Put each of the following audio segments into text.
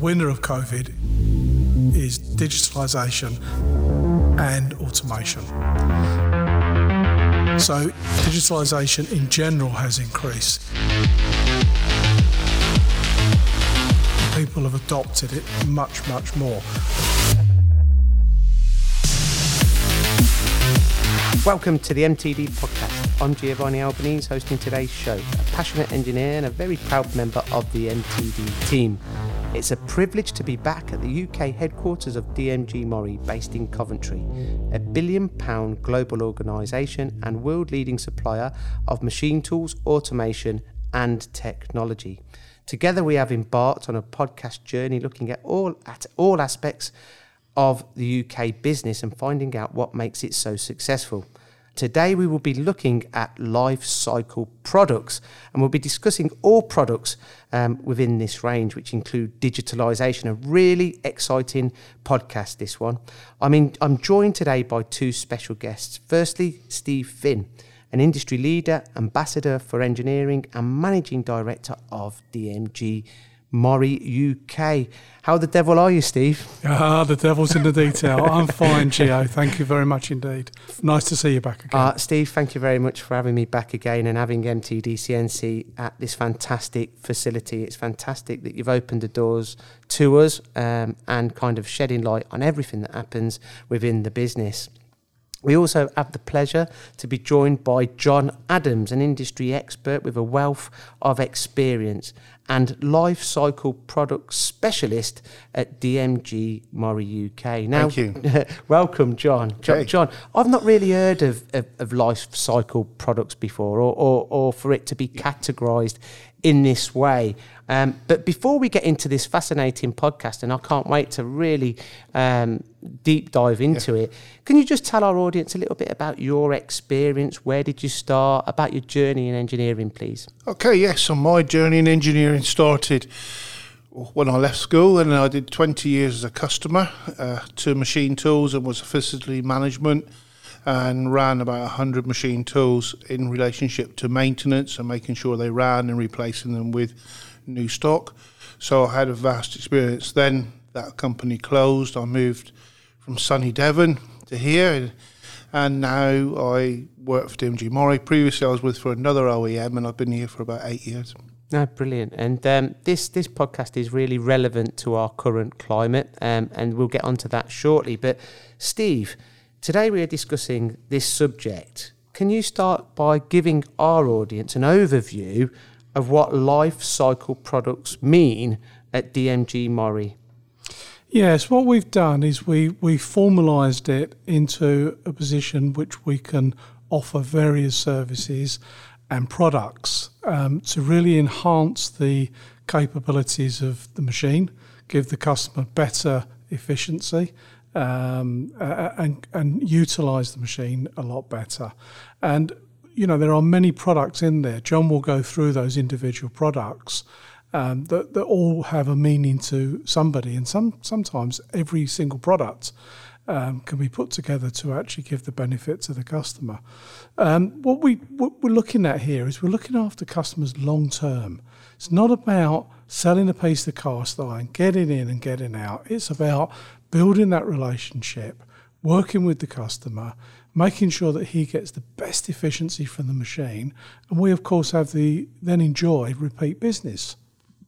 winner of COVID is digitalisation and automation. So, digitalisation in general has increased. People have adopted it much, much more. Welcome to the MTD podcast. I'm Giovanni Albanese, hosting today's show, a passionate engineer and a very proud member of the MTD team. It's a privilege to be back at the UK headquarters of DMG Mori, based in Coventry, a billion pound global organisation and world leading supplier of machine tools, automation, and technology. Together, we have embarked on a podcast journey looking at all at all aspects of the UK business and finding out what makes it so successful. Today, we will be looking at life cycle products and we'll be discussing all products um, within this range, which include digitalization. A really exciting podcast, this one. I mean, I'm joined today by two special guests. Firstly, Steve Finn, an industry leader, ambassador for engineering, and managing director of DMG Mori UK. How the devil are you, Steve? Ah, the devil's in the detail. I'm fine, Gio. Thank you very much indeed. Nice to see you back again. Uh, Steve, thank you very much for having me back again and having MTD CNC at this fantastic facility. It's fantastic that you've opened the doors to us um, and kind of shedding light on everything that happens within the business. We also have the pleasure to be joined by John Adams, an industry expert with a wealth of experience and life cycle product specialist at DMG Mori UK. Now, Thank you. welcome, John. John, John, I've not really heard of, of, of life cycle products before, or, or, or for it to be categorised in this way. Um, but before we get into this fascinating podcast, and I can't wait to really um, deep dive into yeah. it, can you just tell our audience a little bit about your experience? Where did you start? About your journey in engineering, please. Okay, yes. So my journey in engineering started when I left school, and I did 20 years as a customer uh, to machine tools and was a facility management and ran about 100 machine tools in relationship to maintenance and making sure they ran and replacing them with new stock. So I had a vast experience. Then that company closed. I moved from sunny Devon to here, and now I work for DMG Mori. Previously, I was with for another OEM, and I've been here for about eight years. No, brilliant. And um, this this podcast is really relevant to our current climate, um, and we'll get onto that shortly. But Steve Today we are discussing this subject. Can you start by giving our audience an overview of what life cycle products mean at DMG Mori? Yes, what we've done is we we formalised it into a position which we can offer various services and products um, to really enhance the capabilities of the machine, give the customer better efficiency, um, and, and utilize the machine a lot better. And, you know, there are many products in there. John will go through those individual products um, that, that all have a meaning to somebody. And some sometimes every single product um, can be put together to actually give the benefit to the customer. Um, what, we, what we're looking at here is we're looking after customers long term. It's not about selling a piece of cast iron, getting in and getting out. It's about building that relationship, working with the customer, making sure that he gets the best efficiency from the machine, and we of course have the then enjoy repeat business.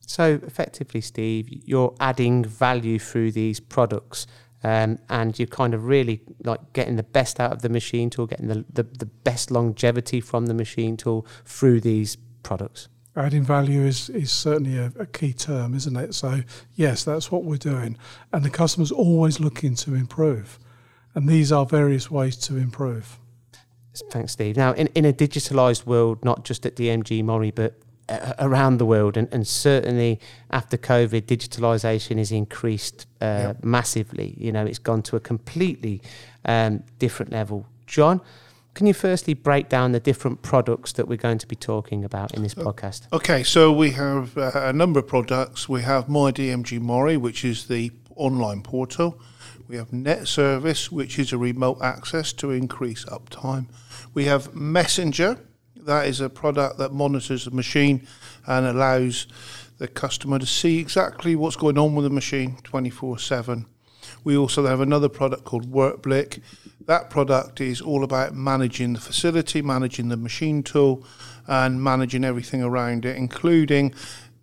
So effectively, Steve, you're adding value through these products. Um, and you're kind of really like getting the best out of the machine tool, getting the, the, the best longevity from the machine tool through these products adding value is, is certainly a, a, key term, isn't it? So, yes, that's what we're doing. And the customer's always looking to improve. And these are various ways to improve. Thanks, Steve. Now, in, in a digitalised world, not just at DMG Mori, but uh, around the world, and, and certainly after COVID, digitalisation has increased uh, yep. massively. You know, it's gone to a completely um, different level. John, can you firstly break down the different products that we're going to be talking about in this podcast? Okay, so we have uh, a number of products. We have My DMG Mori, which is the online portal. We have Net Service, which is a remote access to increase uptime. We have Messenger, that is a product that monitors the machine and allows the customer to see exactly what's going on with the machine 24 7. We also have another product called WorkBlick. That product is all about managing the facility, managing the machine tool, and managing everything around it, including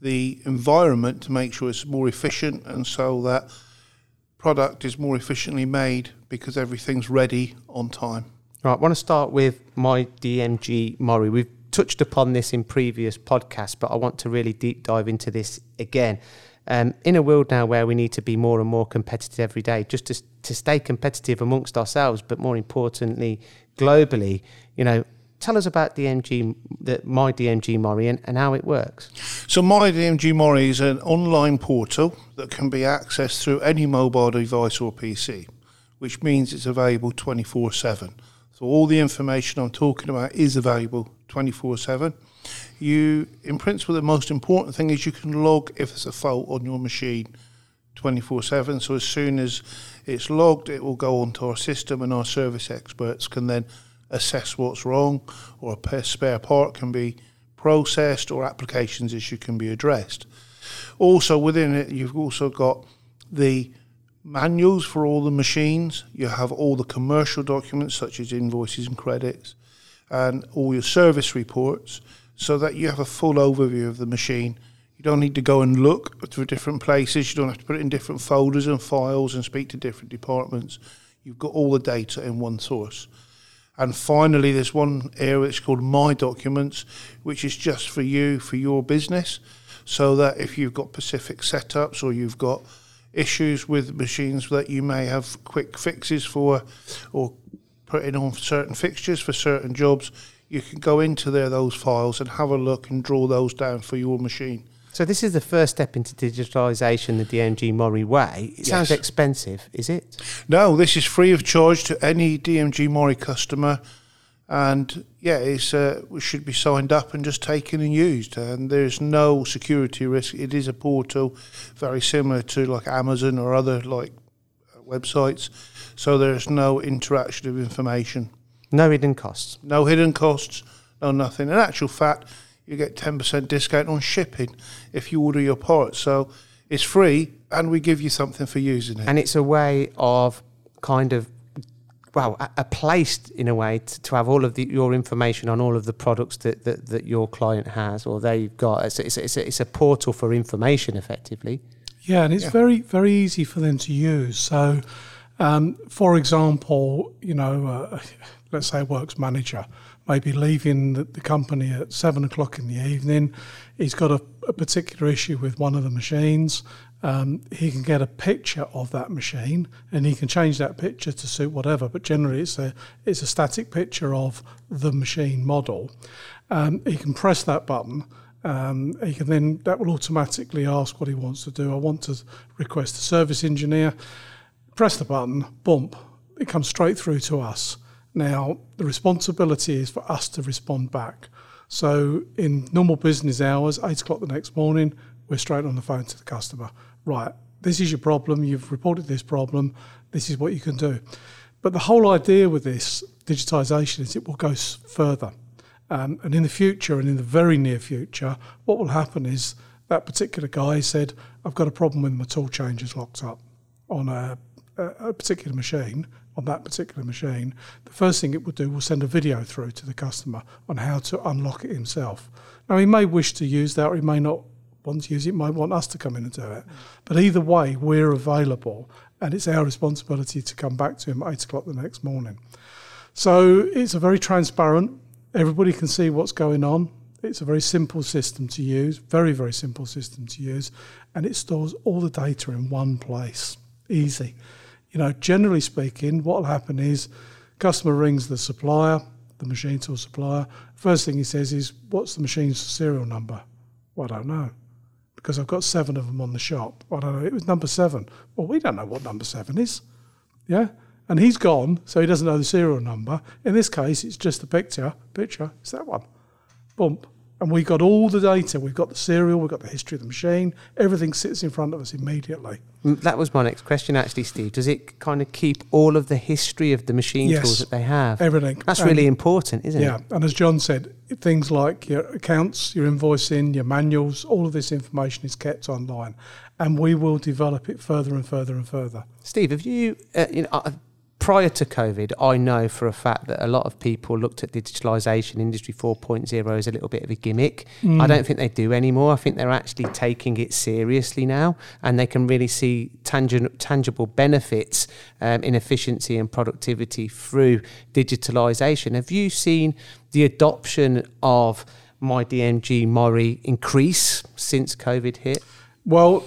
the environment to make sure it's more efficient and so that product is more efficiently made because everything's ready on time. Right, I want to start with my DMG Mori. We've touched upon this in previous podcasts, but I want to really deep dive into this again. Um, in a world now where we need to be more and more competitive every day, just to, to stay competitive amongst ourselves, but more importantly, globally, you know, tell us about DMG, the, my DMG Mori, and, and how it works. So, my DMG Mori is an online portal that can be accessed through any mobile device or PC, which means it's available 24 7. So, all the information I'm talking about is available 24 7 you, in principle, the most important thing is you can log if there's a fault on your machine 24 7. So as soon as it's logged, it will go onto our system, and our service experts can then assess what's wrong, or a spare part can be processed, or applications issue can be addressed. Also, within it, you've also got the manuals for all the machines. You have all the commercial documents, such as invoices and credits, and all your service reports so that you have a full overview of the machine. You don't need to go and look through different places. You don't have to put it in different folders and files and speak to different departments. You've got all the data in one source. And finally, there's one area that's called My Documents, which is just for you, for your business, so that if you've got specific setups or you've got issues with machines that you may have quick fixes for or putting on certain fixtures for certain jobs, you can go into there those files and have a look and draw those down for your machine. So this is the first step into digitalisation, the DMG Mori way. It yes. sounds expensive, is it? No, this is free of charge to any DMG Mori customer, and yeah, it's uh, it should be signed up and just taken and used. And there's no security risk. It is a portal, very similar to like Amazon or other like websites. So there's no interaction of information. No hidden costs. No hidden costs, no nothing. In actual fact, you get 10% discount on shipping if you order your parts. So it's free and we give you something for using it. And it's a way of kind of well, a, a place in a way to, to have all of the, your information on all of the products that, that, that your client has or they've got. It's a, it's, it's, a, it's a portal for information, effectively. Yeah, and it's yeah. very very easy for them to use. So, um, for example, you know, uh, let's say a works manager, maybe leaving the, the company at seven o'clock in the evening. He's got a, a particular issue with one of the machines. Um, he can get a picture of that machine and he can change that picture to suit whatever. But generally, it's a it's a static picture of the machine model. Um, he can press that button. Um, he can then that will automatically ask what he wants to do. I want to request a service engineer. Press the button, bump, it comes straight through to us. Now, the responsibility is for us to respond back. So, in normal business hours, eight o'clock the next morning, we're straight on the phone to the customer. Right, this is your problem. You've reported this problem. This is what you can do. But the whole idea with this digitisation is it will go further. Um, and in the future, and in the very near future, what will happen is that particular guy said, I've got a problem with my tool changes locked up on a, a, a particular machine on that particular machine, the first thing it will do will send a video through to the customer on how to unlock it himself. Now, he may wish to use that or he may not want to use it, might want us to come in and do it. But either way, we're available and it's our responsibility to come back to him at 8 o'clock the next morning. So it's a very transparent, everybody can see what's going on. It's a very simple system to use, very, very simple system to use, and it stores all the data in one place. Easy you know, generally speaking, what will happen is customer rings the supplier, the machine tool supplier. First thing he says is, "What's the machine's serial number?" Well, I don't know because I've got seven of them on the shop. I don't know. It was number seven. Well, we don't know what number seven is. Yeah, and he's gone, so he doesn't know the serial number. In this case, it's just the picture. Picture. It's that one. Bump. And we got all the data. We've got the serial, we've got the history of the machine. Everything sits in front of us immediately. Mm, That was my next question, actually, Steve. Does it kind of keep all of the history of the machine Yes. tools that they have? Everything. That's And- really important, isn't Yeah, it? Yeah. And as John said, things like your accounts, your invoicing, your manuals, all of this information is kept online, and we will develop it further and further and further. Steve, have you, uh, you know, uh, prior to COVID, I know for a fact that a lot of people looked at digitalisation, Industry 4.0 as a little bit of a gimmick. I don't think they do anymore. I think they're actually taking it seriously now, and they can really see tangi- tangible benefits um, in efficiency and productivity through digitalisation. Have you seen the adoption of my DMG Mori increase since COVID hit? Well,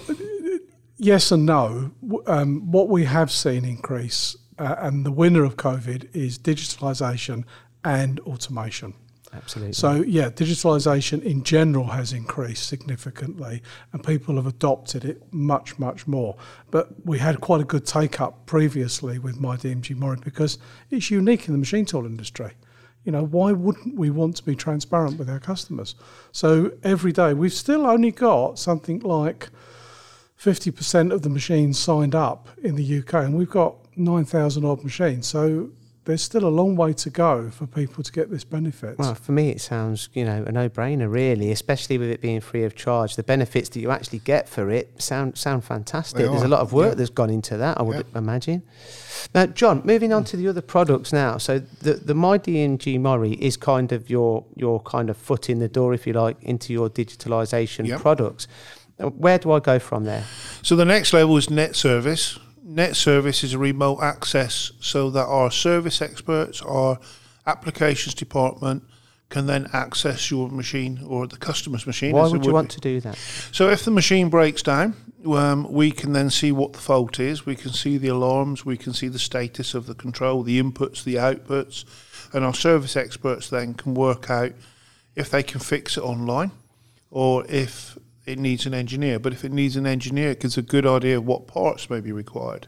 yes and no. Um, what we have seen increase, uh, and the winner of COVID is digitalisation and automation. Absolutely. So, yeah, digitalisation in general has increased significantly, and people have adopted it much, much more. But we had quite a good take up previously with my DMG Mori because it's unique in the machine tool industry. You know, why wouldn't we want to be transparent with our customers? So, every day, we've still only got something like 50% of the machines signed up in the UK, and we've got 9,000 odd machines. So, there's still a long way to go for people to get this benefit. Well, for me, it sounds you know a no-brainer, really, especially with it being free of charge. The benefits that you actually get for it sound sound fantastic. They There's a lot of work yeah. that's gone into that. I would Yeah. imagine. Now, John, moving on to the other products now. So the the My DMG Mori is kind of your your kind of foot in the door, if you like, into your digitalisation Yep. products. Where do I go from there? So the next level is net service. Net service is a remote access so that our service experts, our applications department can then access your machine or the customer's machine. Why would you want be. to do that? So if the machine breaks down, um, we can then see what the fault is. We can see the alarms. We can see the status of the control, the inputs, the outputs, and our service experts then can work out if they can fix it online or if it needs an engineer. But if it needs an engineer, it gives a good idea of what parts may be required.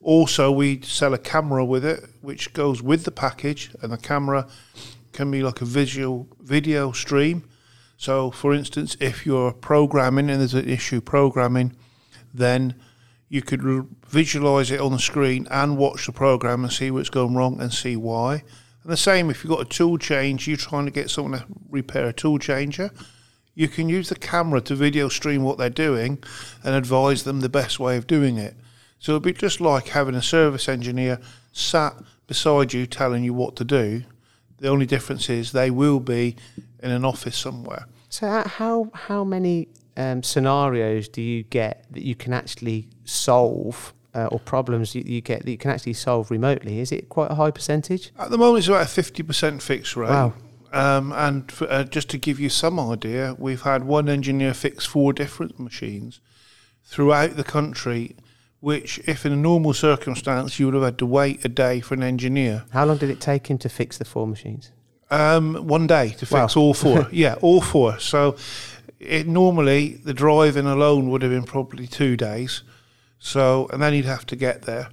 Also, we sell a camera with it, which goes with the package, and the camera can be like a visual video stream. So, for instance, if you're programming and there's an issue programming, then you could re- visualize it on the screen and watch the program and see what's going wrong and see why. And the same if you've got a tool change, you're trying to get someone to repair a tool changer, you can use the camera to video stream what they're doing and advise them the best way of doing it. So it'd be just like having a service engineer sat beside you telling you what to do. The only difference is they will be in an office somewhere. So how how many um, scenarios do you get that you can actually solve, uh, or problems you, you get that you can actually solve remotely? Is it quite a high percentage? At the moment, it's about a fifty percent fix rate. Wow. Um, and f uh, just to give you some idea, we've had one engineer fix four different machines throughout the country, which, if in a normal circumstance, you would have had to wait a day for an engineer. How long did it take him to fix the four machines? Um, one day to fix Wow. all four. yeah, all four. So it normally the driving alone would have been probably two days. So and then he'd have to get there.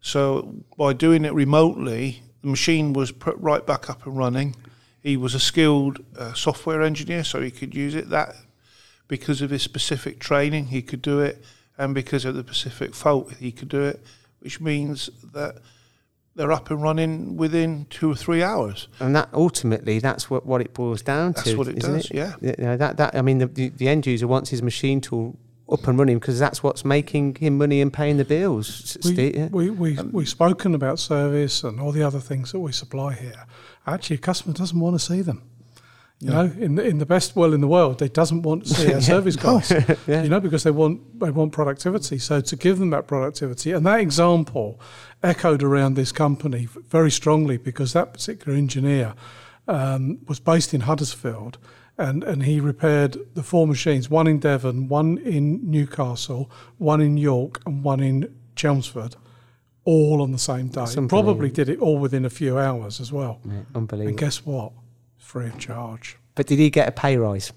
So by doing it remotely, the machine was put right back up and running. He was a skilled uh, software engineer, so he could use it. That because of his specific training, he could do it, and because of the specific fault, he could do it. Which means that they're up and running within two or three hours. And that ultimately, that's what, what it boils down That's to. what it isn't does, It? yeah. You know, that that I mean, the, the the end user wants his machine tool up and running because that's what's making him money and paying the bills. We, Steve, yeah? we, we, we've spoken about service and all the other things that we supply here. Actually, a customer doesn't want to see them. You know, in the, in the best well in the world, they doesn't want to see our service guys. Yeah. You know, because they want they want productivity. So to give them that productivity, and that example echoed around this company very strongly because that particular engineer um, was based in Huddersfield, and and he repaired the four machines: one in Devon, one in Newcastle, one in York, and one in Chelmsford, all on the same day. Probably did it all within a few hours as well. Yeah, And guess what? Free of charge. But did he get a pay rise?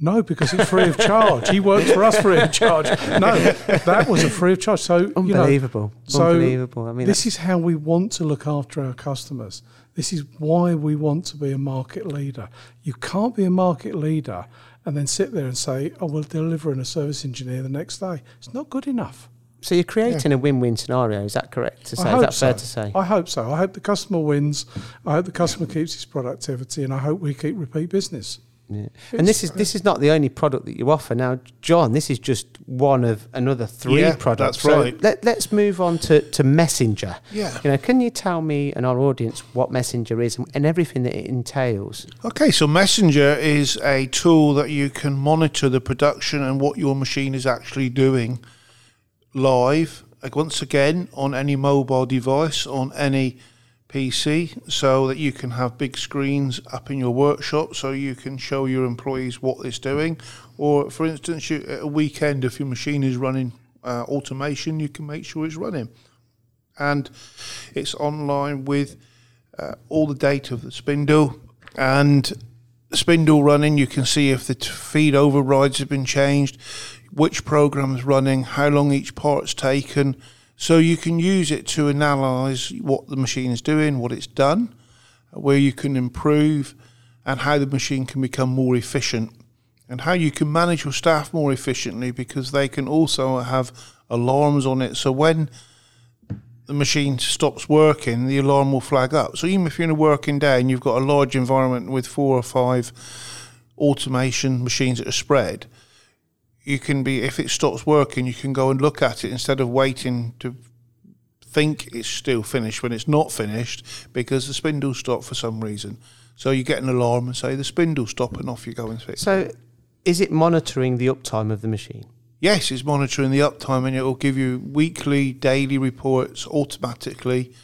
No, because it's free of charge. He worked for us free of charge. No, that was a free of charge. So you know, Unbelievable. so Unbelievable. I mean, this is how we want to look after our customers. This is why we want to be a market leader. You can't be a market leader and then sit there and say, "Oh, we'll deliver in a service engineer the next day." It's not good enough. So you're creating a win-win scenario. Is that correct to say? Is hope that fair to say? I hope so. I hope the customer wins. I hope the customer keeps his productivity, and I hope we keep repeat business. Yeah. And this is this is not the only product that you offer now, John. This is just one of another three Yeah, products. that's right. Let, let's move on to, to Messenger. Yeah. You know, can you tell me and our audience what Messenger is and, and everything that it entails? Okay, so Messenger is a tool that you can monitor the production and what your machine is actually doing live, like once again, on any mobile device, on any PC, so that you can have big screens up in your workshop so you can show your employees what it's doing. Or, for instance, you, at a weekend, if your machine is running uh, automation, you can make sure it's running. And it's online with uh, all the data of the spindle and spindle running. You can see if the feed overrides have been changed, which program's running, how long each part's taken. So you can use it to analyze what the machine is doing, what it's done, where you can improve, and how the machine can become more efficient, and how you can manage your staff more efficiently because they can also have alarms on it. So when the machine stops working, the alarm will flag up. So even if you're in a working day and you've got a large environment with four or five automation machines that are spread, you can be if it stops working, you can go and look at it instead of waiting to think it's still finished when it's not finished because the spindle stopped for some reason. So you get an alarm and say the spindle stop and off you go and fix. it. So, is it monitoring the uptime of the machine? Yes, it's monitoring the uptime and it will give you weekly, daily reports automatically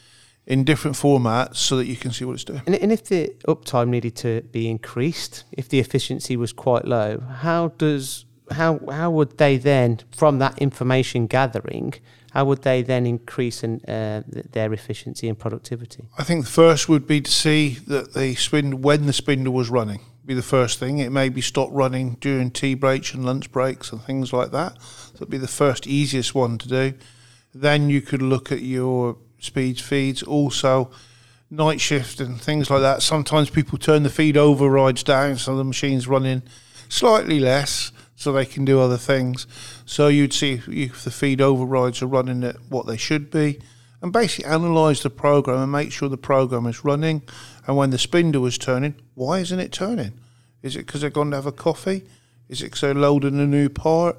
in different formats so that you can see what it's doing. And, and if the uptime needed to be increased, if the efficiency was quite low, how does how how would they then, from that information gathering, how would they then increase in, uh, their efficiency and productivity? I think the first would be to see that the spindle when the spindle was running. Be the first thing. It may be stopped running during tea breaks and lunch breaks and things like that. It'd be the first easiest one to do. Then you could look at your speeds feeds, also night shift and things like that. Sometimes people turn the feed overrides down, so the machine's running slightly less, so they can do other things. So you'd see if, the feed overrides are running at what they should be, and basically analyse the program and make sure the program is running. And when the spindle is turning, why isn't it turning? Is it because they're going to have a coffee? Is it because they're loading a new part,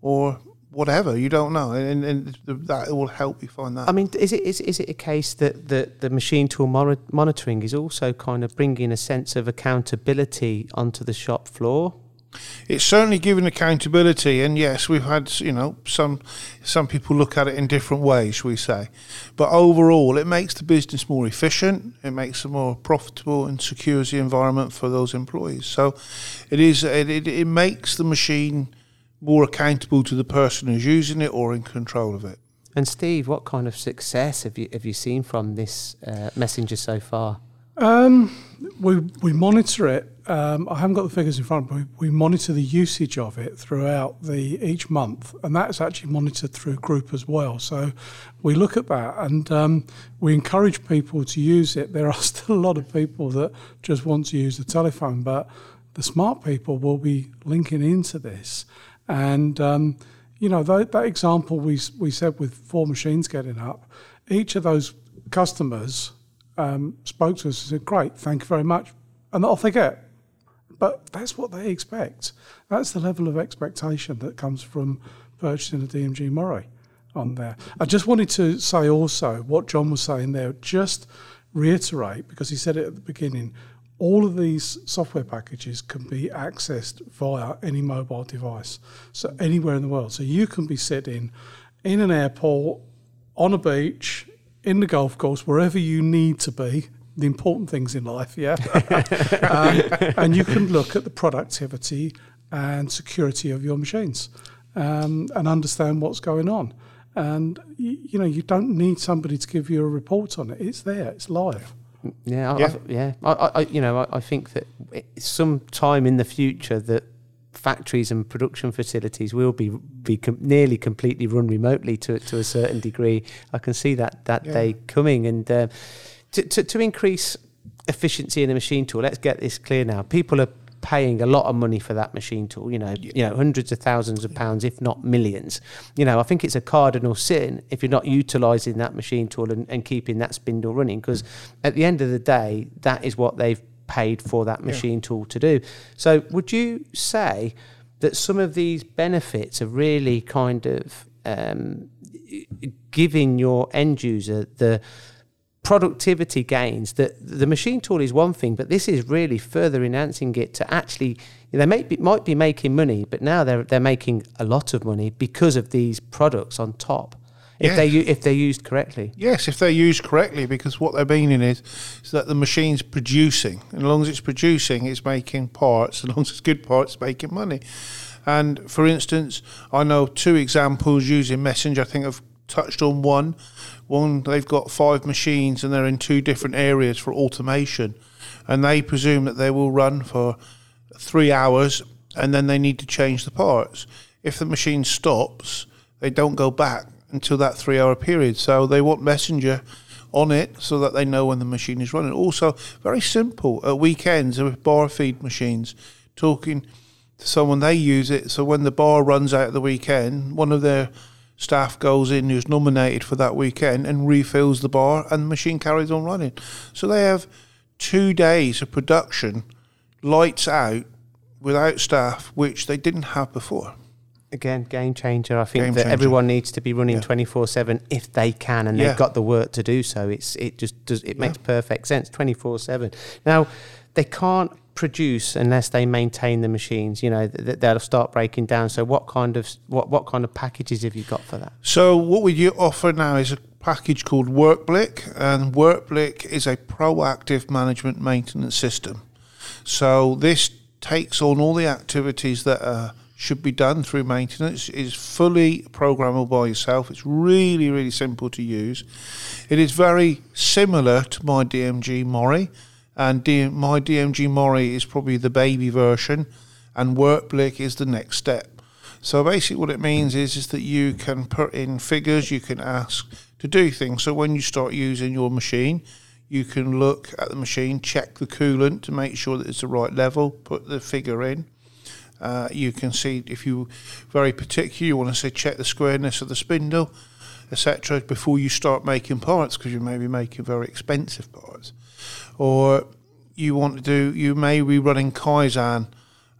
or whatever? You don't know, and, and that will help you find that. I mean, is it is, is it a case that the, the machine tool monitoring is also kind of bringing a sense of accountability onto the shop floor? It's certainly given accountability and yes we've had you know some some people look at it in different ways shall we say. But overall it makes the business more efficient it makes it more profitable and secures the environment for those employees. So it is it, it, it makes the machine more accountable to the person who's using it or in control of it. And Steve, what kind of success have you have you seen from this uh, messenger so far? Um, we we monitor it. Um, I haven't got the figures in front, but we, we monitor the usage of it throughout the each month, and that's actually monitored through group as well. So we look at that, and um, we encourage people to use it. There are still a lot of people that just want to use the telephone, but the smart people will be linking into this, and um, you know that, that example we we said with four machines getting up, each of those customers um, spoke to us and said, "Great, thank you very much," and off they get. But that's what they expect. That's the level of expectation that comes from purchasing a DMG Mori on there. I just wanted to say also what John was saying there. Just reiterate because he said it at the beginning. All of these software packages can be accessed via any mobile device, so anywhere in the world. So you can be sitting in an airport, on a beach, in the golf course, wherever you need to be. The important things in life, yeah. um, and you can look at the productivity and security of your machines um, and understand what's going on. And you, you know, you don't need somebody to give you a report on it. It's there. It's live. Yeah, I, Yeah. I, yeah. I, I, you know, I, I think that some time in the future that factories and production facilities will be be com- nearly completely run remotely to to a certain degree. I can see that that Yeah. day coming, and uh, to, to to increase efficiency in the machine tool. Let's get this clear now. People are paying a lot of money for that machine tool. You know, yeah. you know, hundreds of thousands of pounds, if not millions. You know, I think it's a cardinal sin if you're not utilising that machine tool and, and keeping that spindle running. Because at the end of the day, that is what they've paid for that machine yeah. tool to do. So, would you say that some of these benefits are really kind of um, giving your end user the productivity gains that the machine tool is one thing, but this is really further enhancing it to actually they may be, might be making money, but now they're they're making a lot of money because of these products on top. If yes. they if they're used correctly. Yes, if they're used correctly, because what they're meaning is, is that the machine's producing, and as long as it's producing, it's making parts. As long as it's good parts, it's making money. And for instance, I know two examples using Messenger. I think I've touched on one. One, they've got five machines and they're in two different areas for automation. And they presume that they will run for three hours and then they need to change the parts. If the machine stops, they don't go back until that three hour period. So they want Messenger on it so that they know when the machine is running. Also, very simple at weekends with bar feed machines, talking to someone, they use it. So when the bar runs out at the weekend, one of their staff goes in who's nominated for that weekend and refills the bar and the machine carries on running. So they have two days of production, lights out, without staff, which they didn't have before. Again, game changer. I think game that changer. everyone needs to be running twenty four seven if they can, and yeah. they've got the work to do so. It's it just does it makes yeah. perfect sense twenty four seven. Now, they can't produce unless they maintain the machines. You know, th- they'll start breaking down. So, what kind of what what kind of packages have you got for that? So, what we offer now is a package called WorkBlick, and WorkBlick is a proactive management maintenance system. So, this takes on all the activities that are should be done through maintenance. It is fully programmable by yourself. It's really, really simple to use. It is very similar to my DMG Mori and my DMG Mori is probably the baby version, and WorkBlick is the next step. So basically, what it means is is that you can put in figures, you can ask to do things. So when you start using your machine, you can look at the machine, check the coolant to make sure that it's the right level, put the figure in. Uh, you can see if you very particular, you want to say check the squareness of the spindle, etc. Before you start making parts, because you may be making very expensive parts or you want to do, you may be running Kaizen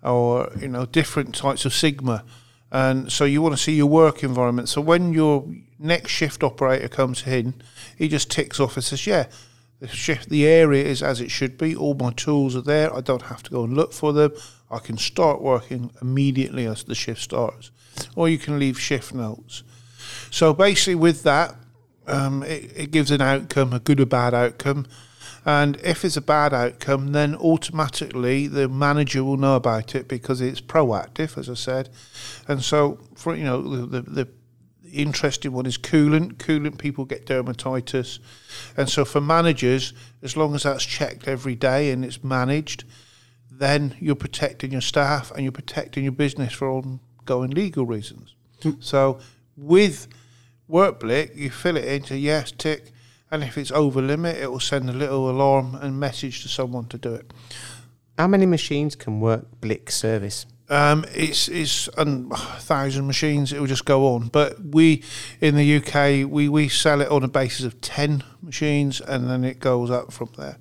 or you know different types of Sigma, and so you want to see your work environment. So when your next shift operator comes in, he just ticks off and says, "Yeah, the shift, the area is as it should be. All my tools are there. I don't have to go and look for them. I can start working immediately as the shift starts, or you can leave shift notes." So basically, with that, um, it, it gives an outcome, a good or bad outcome. And if it's a bad outcome, then automatically the manager will know about it because it's proactive, as I said. And so, for you know, the, the, the interesting one is coolant. Coolant people get dermatitis, and so for managers, as long as that's checked every day and it's managed, then you're protecting your staff and you're protecting your business for ongoing legal reasons. Mm. So with WorkBlick, you fill it into yes, tick and if it's over limit, it will send a little alarm and message to someone to do it. How many machines can work Blick service? Um, it's it's a thousand machines. It will just go on. But we in the UK we, we sell it on a basis of ten machines, and then it goes up from there.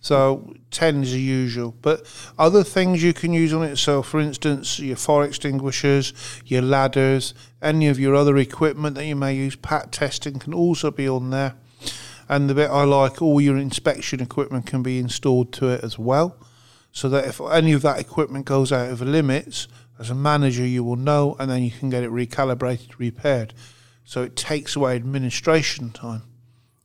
So ten is the usual. But other things you can use on it. So for instance, your fire extinguishers, your ladders, any of your other equipment that you may use. Pat testing can also be on there. And the bit I like, all your inspection equipment can be installed to it as well, so that if any of that equipment goes out of limits, as a manager you will know, and then you can get it recalibrated, repaired. So it takes away administration time.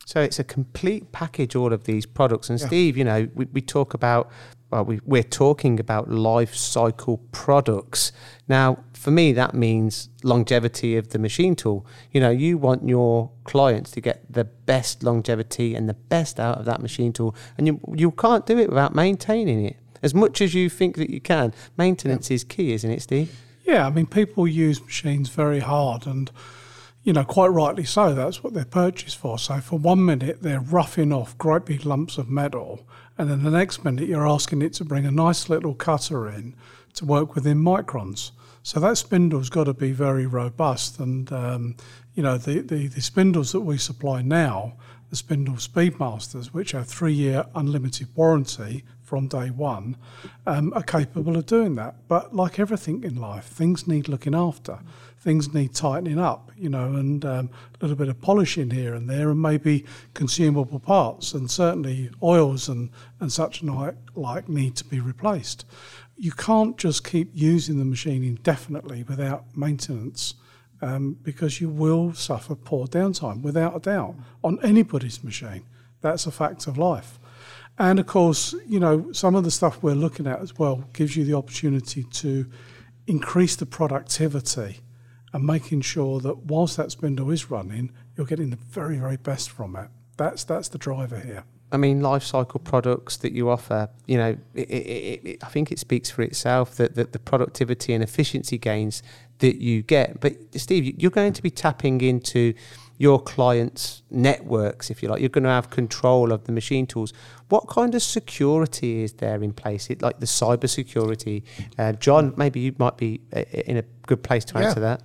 So it's a complete package, all of these products. And yeah. Steve, you know, we, we talk about well, we, we're talking about life cycle products. Now, for me, that means longevity of the machine tool. You know, you want your clients to get the best longevity and the best out of that machine tool, and you you can't do it without maintaining it. As much as you think that you can, maintenance yeah. is key, isn't it, Steve? Yeah, I mean, people use machines very hard, and you know, quite rightly so. That's what they're purchased for. So for one minute they're roughing off great big lumps of metal, and then the next minute you're asking it to bring a nice little cutter in to work within microns. So that spindle's got to be very robust, and um, you know the, the, the spindles that we supply now, the Spindle Speedmasters, which have three-year unlimited warranty from day one, um, are capable of doing that. But like everything in life, things need looking after things need tightening up, you know, and um, a little bit of polishing here and there, and maybe consumable parts, and certainly oils and, and such like, like need to be replaced. You can't just keep using the machine indefinitely without maintenance. Um, because you will suffer poor downtime, without a doubt, on anybody's machine. That's a fact of life. And of course, you know, some of the stuff we're looking at as well gives you the opportunity to increase the productivity and making sure that whilst that spindle is running, you're getting the very, very best from it. That's that's the driver here. I mean, life cycle products that you offer, you know, it, it, it, I think it speaks for itself that, that the productivity and efficiency gains that you get. But Steve, you're going to be tapping into your clients' networks, if you like. You're going to have control of the machine tools. What kind of security is there in place? It like the cyber security. Uh, John, maybe you might be uh, in a good place to answer yeah. that.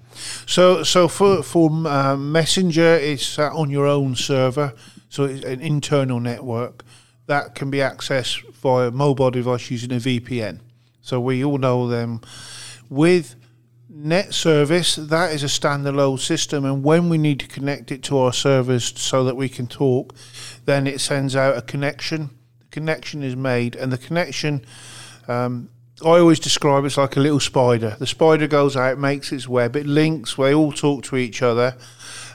So, so for for uh, Messenger, it's on your own server. So it's an internal network that can be accessed via mobile device using a VPN. So we all know them. With Net Service, that is a standalone system, and when we need to connect it to our servers so that we can talk, then it sends out a connection. The connection is made, and the connection, um, I always describe it as like a little spider. The spider goes out, makes its web, it links, they all talk to each other.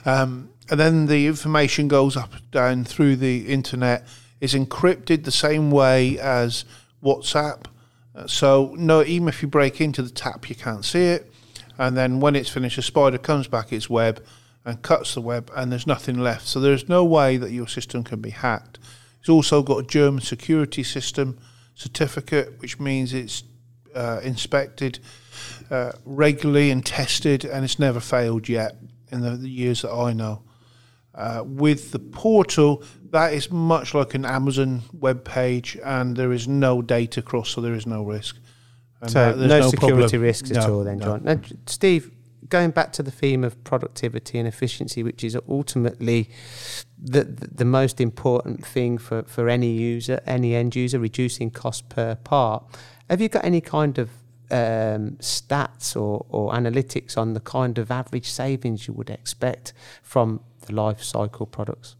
Um, and then the information goes up down through the internet is encrypted the same way as WhatsApp. So no, even if you break into the tap, you can't see it. And then when it's finished, the spider comes back its web and cuts the web, and there's nothing left. So there's no way that your system can be hacked. It's also got a German security system certificate, which means it's uh, inspected uh, regularly and tested, and it's never failed yet in the, the years that I know. Uh, with the portal, that is much like an Amazon web page, and there is no data cross, so there is no risk. And so no, no, security problem. risks no, at all, then, John. Now, Steve, going back to the theme of productivity and efficiency, which is ultimately the, the, the most important thing for, for any user, any end user, reducing cost per part. Have you got any kind of um, stats or, or analytics on the kind of average savings you would expect from the life cycle products?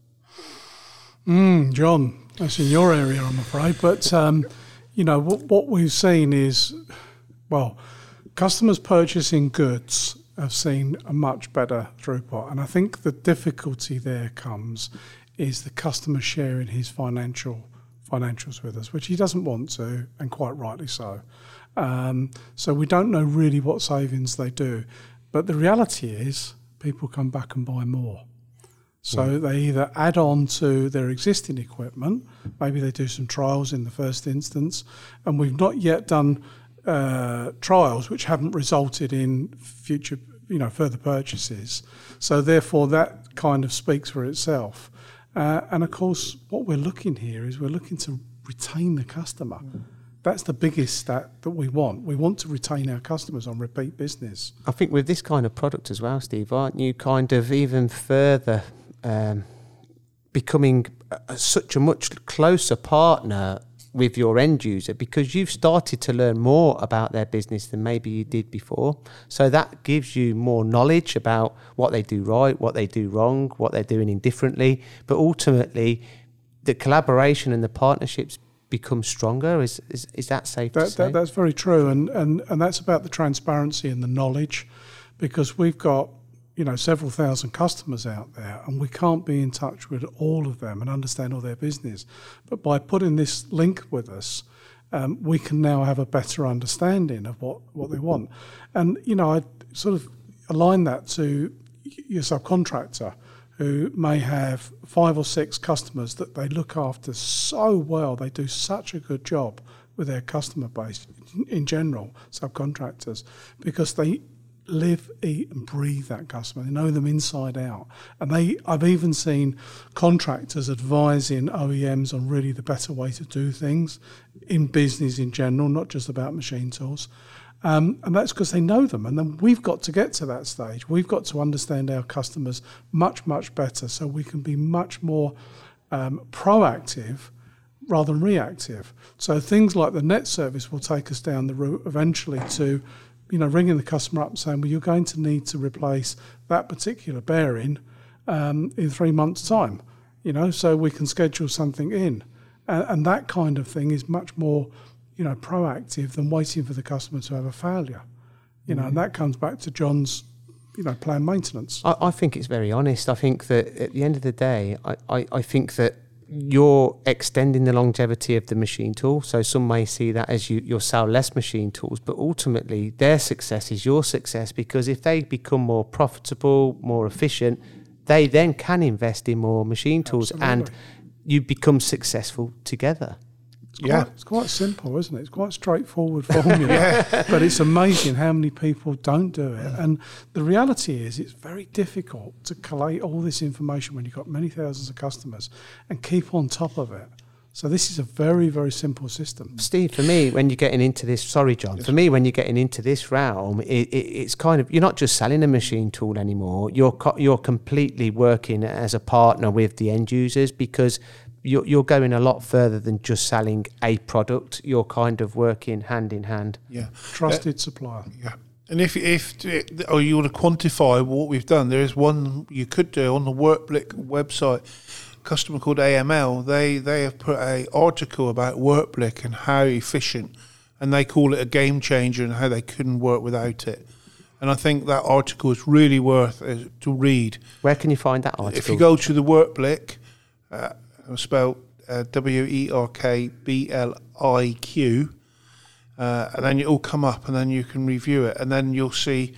Mm, John, that's in your area, I'm afraid. But, um, you know, what, what we've seen is, well, customers purchasing goods have seen a much better throughput. And I think the difficulty there comes is the customer sharing his financial financials with us, which he doesn't want to, and quite rightly so. Um, so we don't know really what savings they do. But the reality is people come back and buy more. So mm. they either add on to their existing equipment, maybe they do some trials in the first instance, and we've not yet done uh, trials which haven't resulted in future, you know, further purchases. So therefore, that kind of speaks for itself. Uh, and of course, what we're looking here is we're looking to retain the customer. Mm. That's the biggest stat that we want. We want to retain our customers on repeat business. I think with this kind of product as well, Steve, aren't you kind of even further um, becoming a, such a much closer partner with your end user because you've started to learn more about their business than maybe you did before. So that gives you more knowledge about what they do right, what they do wrong, what they're doing indifferently. But ultimately, the collaboration and the partnerships become stronger. Is is, is that safe that, to say? That, that's very true, and, and and that's about the transparency and the knowledge, because we've got you know several thousand customers out there and we can't be in touch with all of them and understand all their business. But by putting this link with us um, we can now have a better understanding of what, what they want. And you know i sort of align that to your subcontractor who may have five or six customers that they look after so well. They do such a good job with their customer base in general subcontractors because they live, eat, and breathe that customer. They know them inside out. And they, I've even seen contractors advising OEMs on really the better way to do things in business in general, not just about machine tools. Um, and that's because they know them. And then we've got to get to that stage. We've got to understand our customers much, much better so we can be much more um, proactive rather than reactive. So things like the net service will take us down the route eventually to you know, ringing the customer up and saying, well, you're going to need to replace that particular bearing um, in three months' time, you know, so we can schedule something in. And, and, that kind of thing is much more, you know, proactive than waiting for the customer to have a failure, you mm-hmm. know, and that comes back to John's, you know, planned maintenance. I, I, think it's very honest. I think that at the end of the day, I, I, I think that you're extending the longevity of the machine tool. So some may see that as you, you'll sell less machine tools, but ultimately their success is your success because if they become more profitable, more efficient, they then can invest in more machine tools Absolutely. and you become successful together. It's yeah, quite, it's quite simple, isn't it? It's quite straightforward formula, yeah. but it's amazing how many people don't do it. And the reality is, it's very difficult to collate all this information when you've got many thousands of customers and keep on top of it. So this is a very, very simple system. Steve, for me, when you're getting into this, sorry, John, yes. for me, when you're getting into this realm, it, it, it's kind of you're not just selling a machine tool anymore. You're co- you're completely working as a partner with the end users because you're, you're going a lot further than just selling a product. You're kind of working hand in hand. Yeah, trusted uh, supplier. Yeah. And if if or you want to quantify what we've done, there is one you could do on the Workblick website. A customer called AML. They they have put a article about Workblick and how efficient, and they call it a game changer and how they couldn't work without it. And I think that article is really worth uh, to read. Where can you find that article? If you go to the Workblick, uh, spelled uh, W E R K B L I Q, uh, and then it will come up, and then you can review it, and then you'll see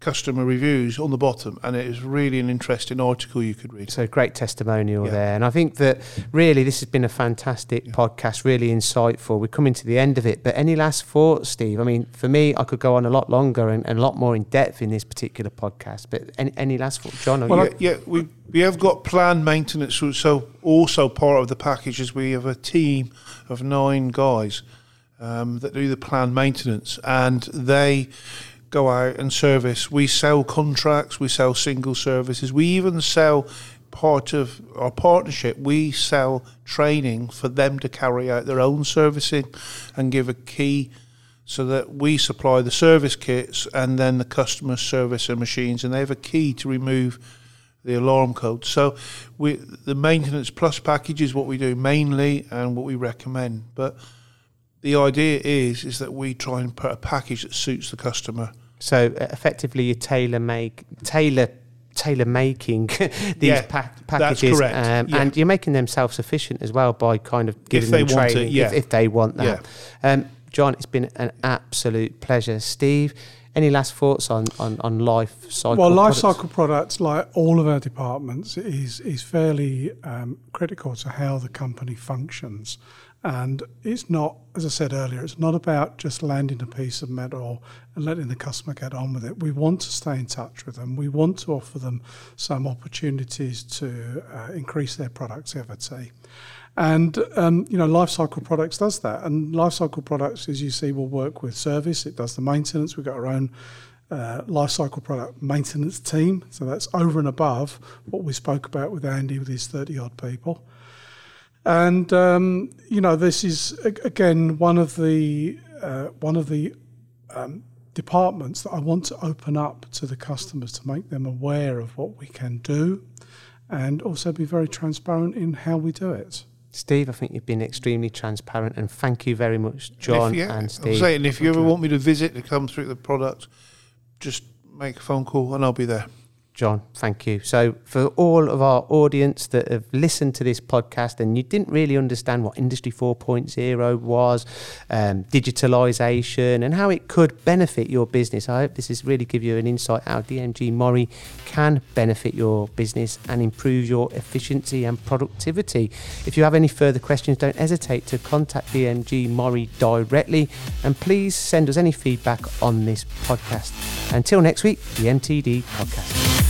customer reviews on the bottom, and it is really an interesting article you could read. So great testimonial yeah. there, and I think that really this has been a fantastic yeah. podcast, really insightful. We're coming to the end of it, but any last thoughts, Steve? I mean, for me, I could go on a lot longer and, and a lot more in depth in this particular podcast, but any, any last thoughts, John? Well, yeah, yeah, we we have got planned maintenance, so also part of the package is we have a team of nine guys. Um, that do the planned maintenance, and they go out and service. We sell contracts, we sell single services, we even sell part of our partnership, we sell training for them to carry out their own servicing and give a key so that we supply the service kits and then the customer service their machines and they have a key to remove the alarm code. So we the maintenance plus package is what we do mainly and what we recommend. But the idea is is that we try and put a package that suits the customer. So uh, effectively, you tailor make tailor tailor making these yeah, pa- packages, um, yeah. and you're making them self sufficient as well by kind of giving them training it, yeah. if, if, they want that. Um, John, it's been an absolute pleasure. Steve, any last thoughts on, on, on life cycle? Well, life products? cycle products, like all of our departments, is is fairly um, critical to how the company functions. And it's not, as I said earlier, it's not about just landing a piece of metal and letting the customer get on with it. We want to stay in touch with them. We want to offer them some opportunities to uh, increase their productivity. And um, you know, Lifecycle Products does that. And Lifecycle Products, as you see, will work with service. It does the maintenance. We've got our own uh, Lifecycle Product maintenance team. So that's over and above what we spoke about with Andy with his 30 odd people. And um, you know, this is again one of the uh, one of the um, departments that I want to open up to the customers to make them aware of what we can do, and also be very transparent in how we do it. Steve, I think you've been extremely transparent, and thank you very much, John and, and Steve. I'm saying, if you ever want me to visit to come through the product, just make a phone call and I'll be there. John, thank you. So, for all of our audience that have listened to this podcast and you didn't really understand what Industry 4.0 was, um, digitalisation, and how it could benefit your business, I hope this has really give you an insight how DMG Mori can benefit your business and improve your efficiency and productivity. If you have any further questions, don't hesitate to contact DMG Mori directly, and please send us any feedback on this podcast. Until next week, the MTD podcast.